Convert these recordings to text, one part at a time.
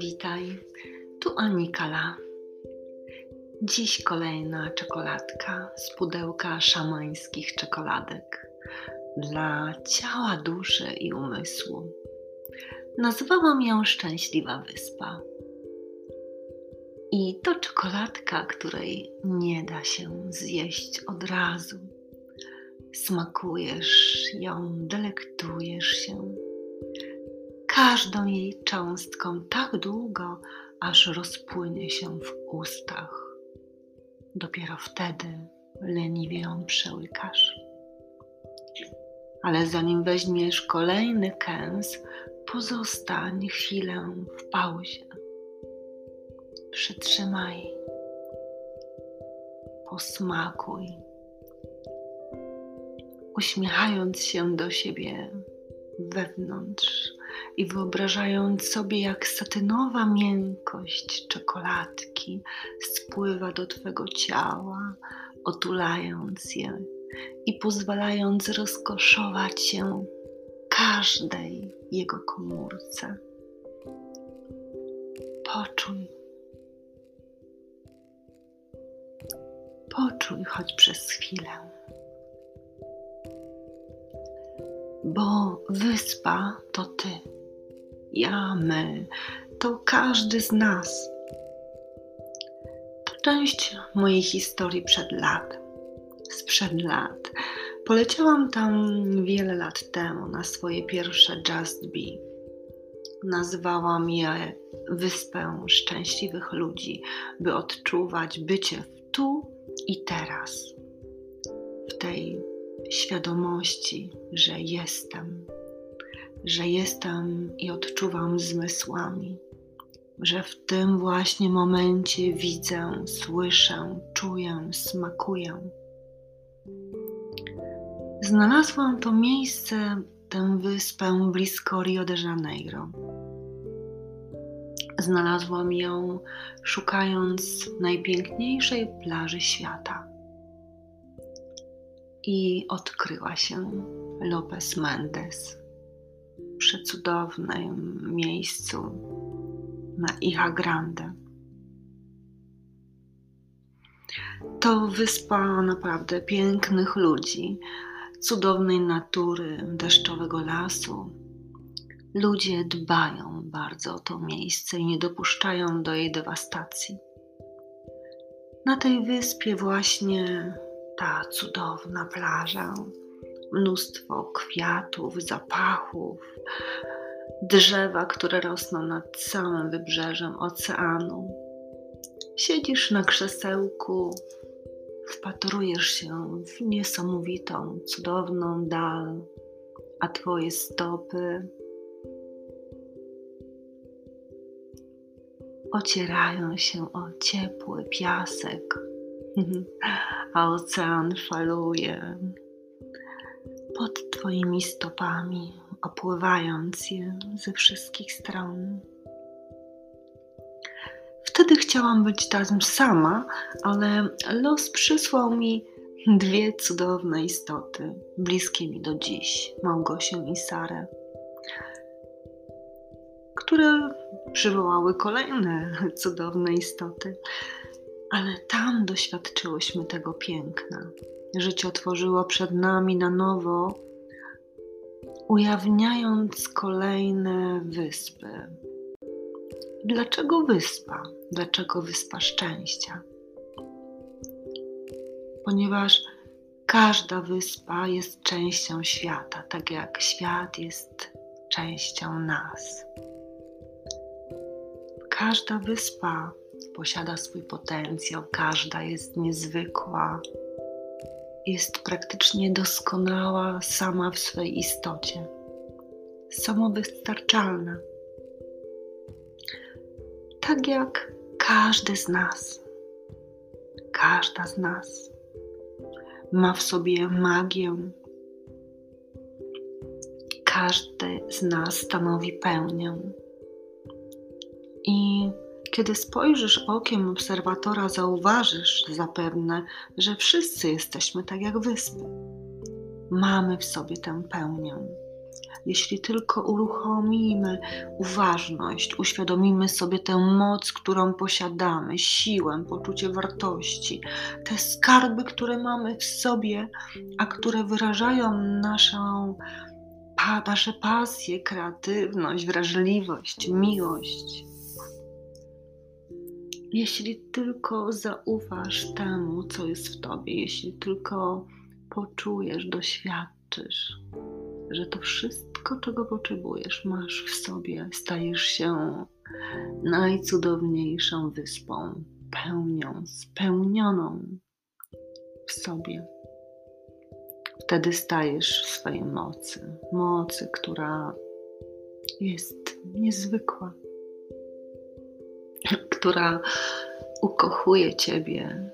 Witaj, tu Anikala. Dziś kolejna czekoladka z pudełka szamańskich czekoladek dla ciała, duszy i umysłu. Nazwałam ją Szczęśliwa Wyspa. I to czekoladka, której nie da się zjeść od razu. Smakujesz ją, delektujesz się każdą jej cząstką tak długo, aż rozpłynie się w ustach. Dopiero wtedy leniwie ją przełykasz. Ale zanim weźmiesz kolejny kęs, pozostań chwilę w pauzie. Przytrzymaj, posmakuj, uśmiechając się do siebie wewnątrz i wyobrażając sobie, jak satynowa miękkość czekoladki spływa do Twego ciała, otulając je i pozwalając rozkoszować się każdej jego komórce. Poczuj. Poczuj choć przez chwilę. bo wyspa to ty, ja, my, to każdy z nas. To część mojej historii przed lat, sprzed lat. Poleciałam tam wiele lat temu na swoje pierwsze Just Be. Nazwałam je Wyspę Szczęśliwych Ludzi, by odczuwać bycie w tu i teraz, w tej świadomości, że jestem, że jestem i odczuwam zmysłami, że w tym właśnie momencie widzę, słyszę, czuję, smakuję. Znalazłam to miejsce, tę wyspę blisko Rio de Janeiro. Znalazłam ją szukając najpiękniejszej plaży świata i odkryła się Lopez Mendes przecudownym miejscu na Iha Grande. To wyspa naprawdę pięknych ludzi, cudownej natury, deszczowego lasu. Ludzie dbają bardzo o to miejsce i nie dopuszczają do jej dewastacji. Na tej wyspie właśnie ta cudowna plaża, mnóstwo kwiatów, zapachów, drzewa, które rosną nad całym wybrzeżem oceanu. Siedzisz na krzesełku, wpatrujesz się w niesamowitą, cudowną dal, a twoje stopy ocierają się o ciepły piasek a ocean faluje pod Twoimi stopami, opływając je ze wszystkich stron. Wtedy chciałam być tam sama, ale los przysłał mi dwie cudowne istoty, bliskie mi do dziś, Małgosię i Sarę, które przywołały kolejne cudowne istoty ale tam doświadczyłyśmy tego piękna. Życie otworzyło przed nami na nowo, ujawniając kolejne wyspy. Dlaczego wyspa? Dlaczego wyspa szczęścia? Ponieważ każda wyspa jest częścią świata, tak jak świat jest częścią nas. Każda wyspa posiada swój potencjał, każda jest niezwykła, jest praktycznie doskonała sama w swej istocie, samowystarczalna. Tak jak każdy z nas, każda z nas ma w sobie magię. Każdy z nas stanowi pełnię. I kiedy spojrzysz okiem obserwatora, zauważysz zapewne, że wszyscy jesteśmy tak jak wyspy. Mamy w sobie tę pełnię. jeśli tylko uruchomimy uważność, uświadomimy sobie tę moc, którą posiadamy, siłę, poczucie wartości, te skarby, które mamy w sobie, a które wyrażają naszą, nasze pasje, kreatywność, wrażliwość, miłość. Jeśli tylko zaufasz temu, co jest w tobie, jeśli tylko poczujesz, doświadczysz, że to wszystko, czego potrzebujesz, masz w sobie, stajesz się najcudowniejszą wyspą, pełnią, spełnioną w sobie. Wtedy stajesz w swojej mocy, mocy, która jest niezwykła, która ukochuje Ciebie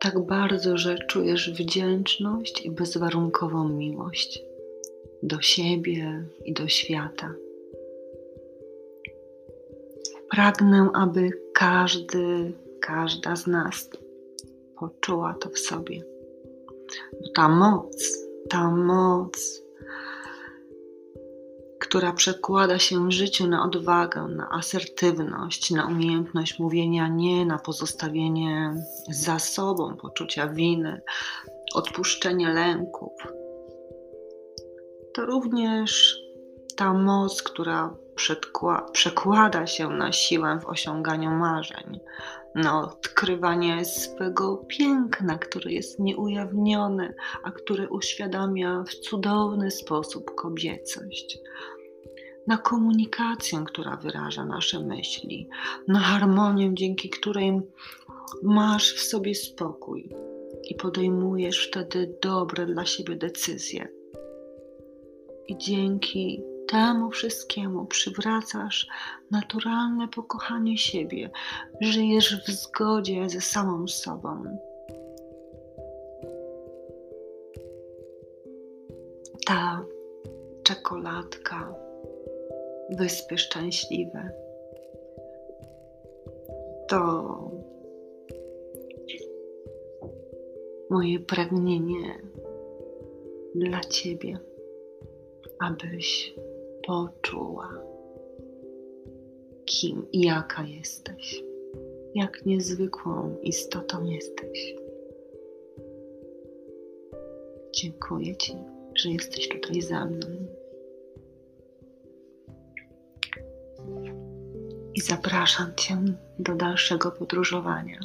tak bardzo, że czujesz wdzięczność i bezwarunkową miłość do siebie i do świata. Pragnę, aby każdy, każda z nas poczuła to w sobie. Bo ta moc, ta moc która przekłada się w życiu na odwagę, na asertywność, na umiejętność mówienia nie, na pozostawienie za sobą poczucia winy, odpuszczenie lęków. To również ta moc, która przekłada się na siłę w osiąganiu marzeń, na odkrywanie swego piękna, które jest nieujawnione, a które uświadamia w cudowny sposób kobiecość, na komunikację, która wyraża nasze myśli, na harmonię, dzięki której masz w sobie spokój i podejmujesz wtedy dobre dla siebie decyzje. I dzięki temu wszystkiemu przywracasz naturalne pokochanie siebie, żyjesz w zgodzie ze samą sobą. Ta czekoladka, wyspy szczęśliwe, to moje pragnienie dla Ciebie, abyś poczuła, kim i jaka jesteś, jak niezwykłą istotą jesteś. Dziękuję Ci, że jesteś tutaj ze mną. I zapraszam Cię do dalszego podróżowania.